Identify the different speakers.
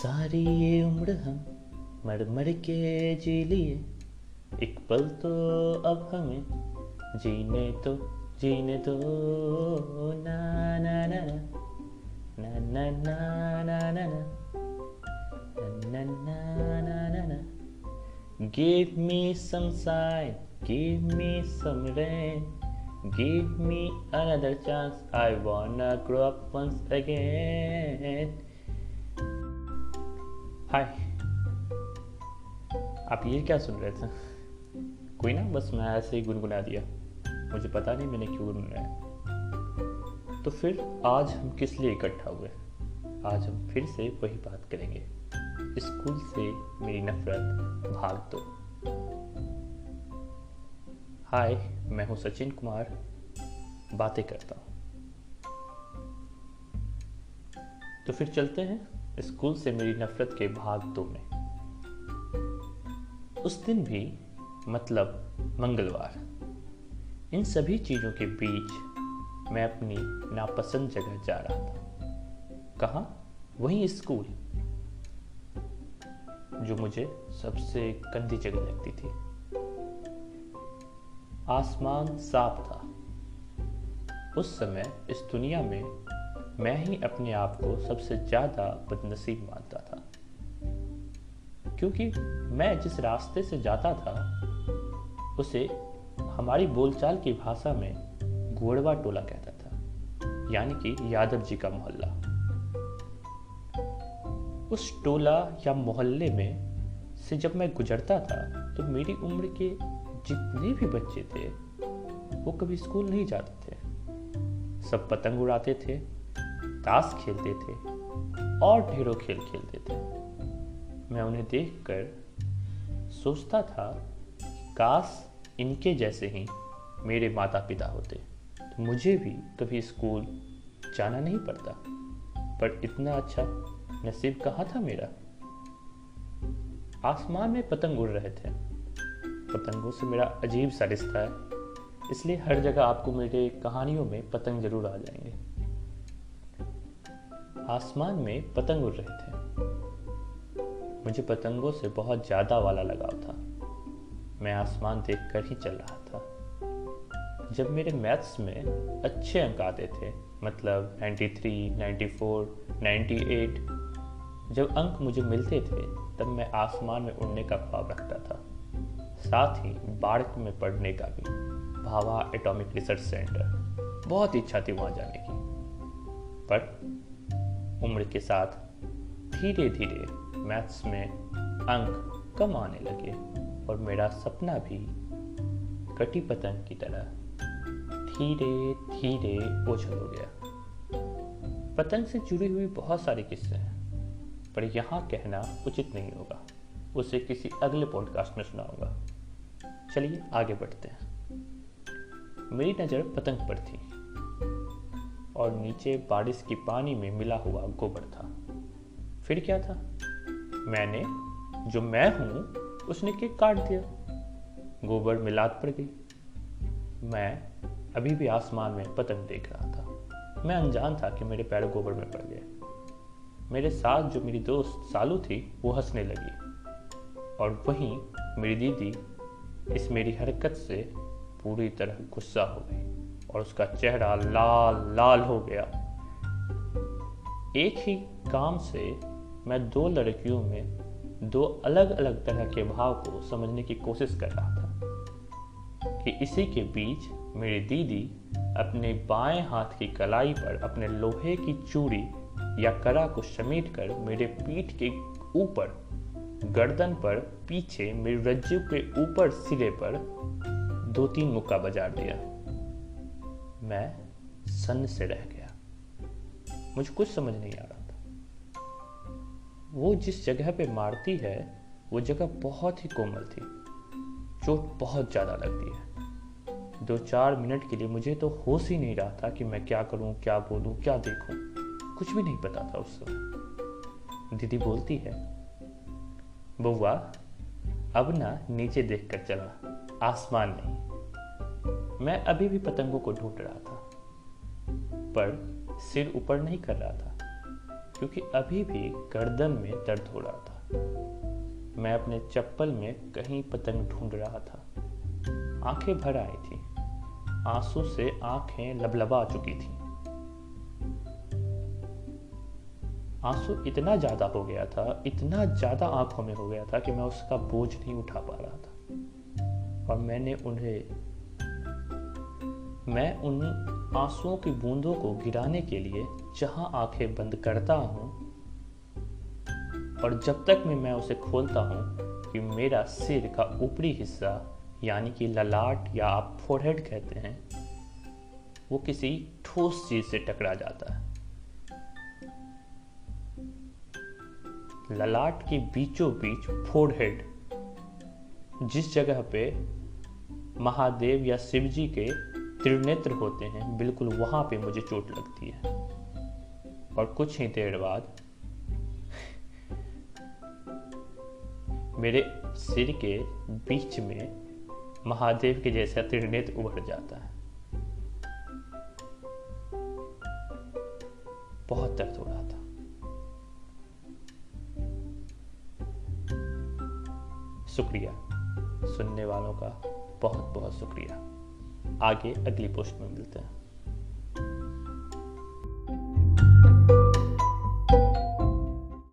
Speaker 1: सारी ये उम्र हम मर मर के जी लिए एक पल तो अब हमें जीने तो जीने दो ना ना ना ना ना ना ना ना ना na na na na na Give me some sign, give me some rain, give me another chance. I wanna grow up once again. हाय आप ये क्या सुन रहे थे? कोई ना, बस मैं ऐसे ही गुनगुना दिया। मुझे पता नहीं मैंने क्यों गुनगुनाया तो फिर आज हम किस लिए इकट्ठा हुए आज हम फिर से वही बात करेंगे। स्कूल से मेरी नफरत, भाग दो। हाय मैं हूँ सचिन कुमार। बातें करता हूँ। तो फिर चलते हैं। स्कूल से मेरी नफरत के भाग दो में। उस दिन भी मतलब मंगलवार, इन सभी चीज़ों के बीच मैं अपनी नापसंद जगह जा रहा था। कहा? वही स्कूल, जो मुझे सबसे गंदी जगह लगती थी। आसमान साफ़ था। उस समय इस दुनिया में मैं ही अपने आप को सबसे ज़्यादा बदनसीब मानता था। क्योंकि मैं जिस रास्ते से जाता था, उसे हमारी बोलचाल की भाषा में गोड़वा टोला कहता था, यानी कि यादव जी का मोहल्ला। उस टोला या मोहल्ले में से जब मैं गुजरता था तो मेरी उम्र के जितने भी बच्चे थे, वो कभी स्कूल नहीं जाते थे। सब पतंग उड़ाते थे ताश खेलते थे और ढेरों खेल खेलते थे। मैं उन्हें देखकर सोचता था काश इनके जैसे ही मेरे माता पिता होते तो मुझे भी कभी स्कूल जाना नहीं पड़ता। पर इतना अच्छा नसीब कहाँ था मेरा? आसमान में पतंग उड़ रहे थे। पतंगों से मेरा अजीब सा रिश्ता है। इसलिए हर जगह आपको मेरे कहानियों में पतंग ज़रूर आ जाएँगे। आसमान में पतंग उड़ रहे थे। मुझे पतंगों से बहुत ज़्यादा वाला लगाव था। मैं आसमान देखकर ही चल रहा था। जब मेरे मैथ्स में अच्छे अंक आते थे मतलब 93, 94, 98 जब अंक मुझे मिलते थे तब मैं आसमान में उड़ने का ख्वाब रखता था। साथ ही बाढ़ में पढ़ने का भी भावा एटॉमिक रिसर्च सेंटर बहुत इच्छा थी वहाँ जाने की। पर उम्र के साथ धीरे धीरे मैथ्स में अंक कम आने लगे और मेरा सपना भी कटी पतंग की तरह धीरे धीरे ओझल हो गया। पतंग से जुड़ी हुई बहुत सारे किस्से हैं, पर यहाँ कहना उचित नहीं होगा। उसे किसी अगले पॉडकास्ट में सुनाऊँगा। चलिए आगे बढ़ते हैं। मेरी नज़र पतंग पर थी। और नीचे बारिश की पानी में मिला हुआ गोबर था। फिर क्या था? मैंने, जो मैं हूँ, उसने केक काट दिया। गोबर मिलाद पड़ गई। मैं अभी भी आसमान में पतंग देख रहा था। मैं अनजान था कि मेरे पैर गोबर में पड़ गए। मेरे साथ जो मेरी दोस्त सालू थी, वो हंसने लगी। और वहीं मेरी दीदी इस मेरी हरकत से पूरी तरह गुस्सा हो गई। और उसका चेहरा लाल लाल हो गया। एक ही काम से मैं दो लड़कियों में दो अलग अलग तरह के भाव को समझने की कोशिश कर रहा था कि इसी के बीच मेरी दीदी अपने बाएँ हाथ की कलाई पर अपने लोहे की चूड़ी या करा को समेट कर मेरे पीठ के ऊपर, गर्दन पर, पीछे मेरे रज्जु के ऊपर सिरे पर दो तीन मुक्का बजा दिया। मैं सन्न से रह गया। मुझे कुछ समझ नहीं आ रहा था। वो जिस जगह पे मारती है, वो जगह बहुत ही कोमल थी, चोट बहुत ज़्यादा लगती है। दो चार मिनट के लिए मुझे तो होश ही नहीं रहा था कि मैं क्या करूँ, क्या बोलूँ, क्या देखूँ। कुछ भी नहीं पता था उस समय। दीदी बोलती है, बुआ, अब ना नीचे देख कर चला, आसमान नहीं। मैं अभी भी पतंगों को ढूंढ रहा था, पर सिर ऊपर नहीं कर रहा था, क्योंकि अभी भी गर्दन में दर्द हो रहा था। मैं अपने चप्पल में कहीं पतंग ढूंढ रहा था। आँखें भर आई थी। आँसू से आँखें लबलबा चुकी थी। आँसू इतना ज़्यादा हो गया था, इतना ज़्यादा आँखों में हो गया था कि मैं उसका बोझ नहीं उठा पा रहा था। और मैंने उन्हें मैं उन आंसुओं की बूंदों को गिराने के लिए जहाँ आँखें बंद करता हूँ, और जब तक मैं मैं उसे खोलता हूँ कि मेरा सिर का ऊपरी हिस्सा, यानी कि ललाट या आप फोरहेड कहते हैं, वो किसी ठोस चीज़ से टकरा जाता है। ललाट के बीचों बीच फोरहेड जिस जगह पे महादेव या शिव जी के त्रिनेत्र होते हैं, बिल्कुल वहाँ पे मुझे चोट लगती है। और कुछ ही देर बाद मेरे सिर के बीच में महादेव के जैसा त्रिनेत्र उभर जाता है। बहुत दर्द हो रहा था। शुक्रिया। सुनने वालों का बहुत बहुत शुक्रिया। आगे अगली पोस्ट में मिलते हैं।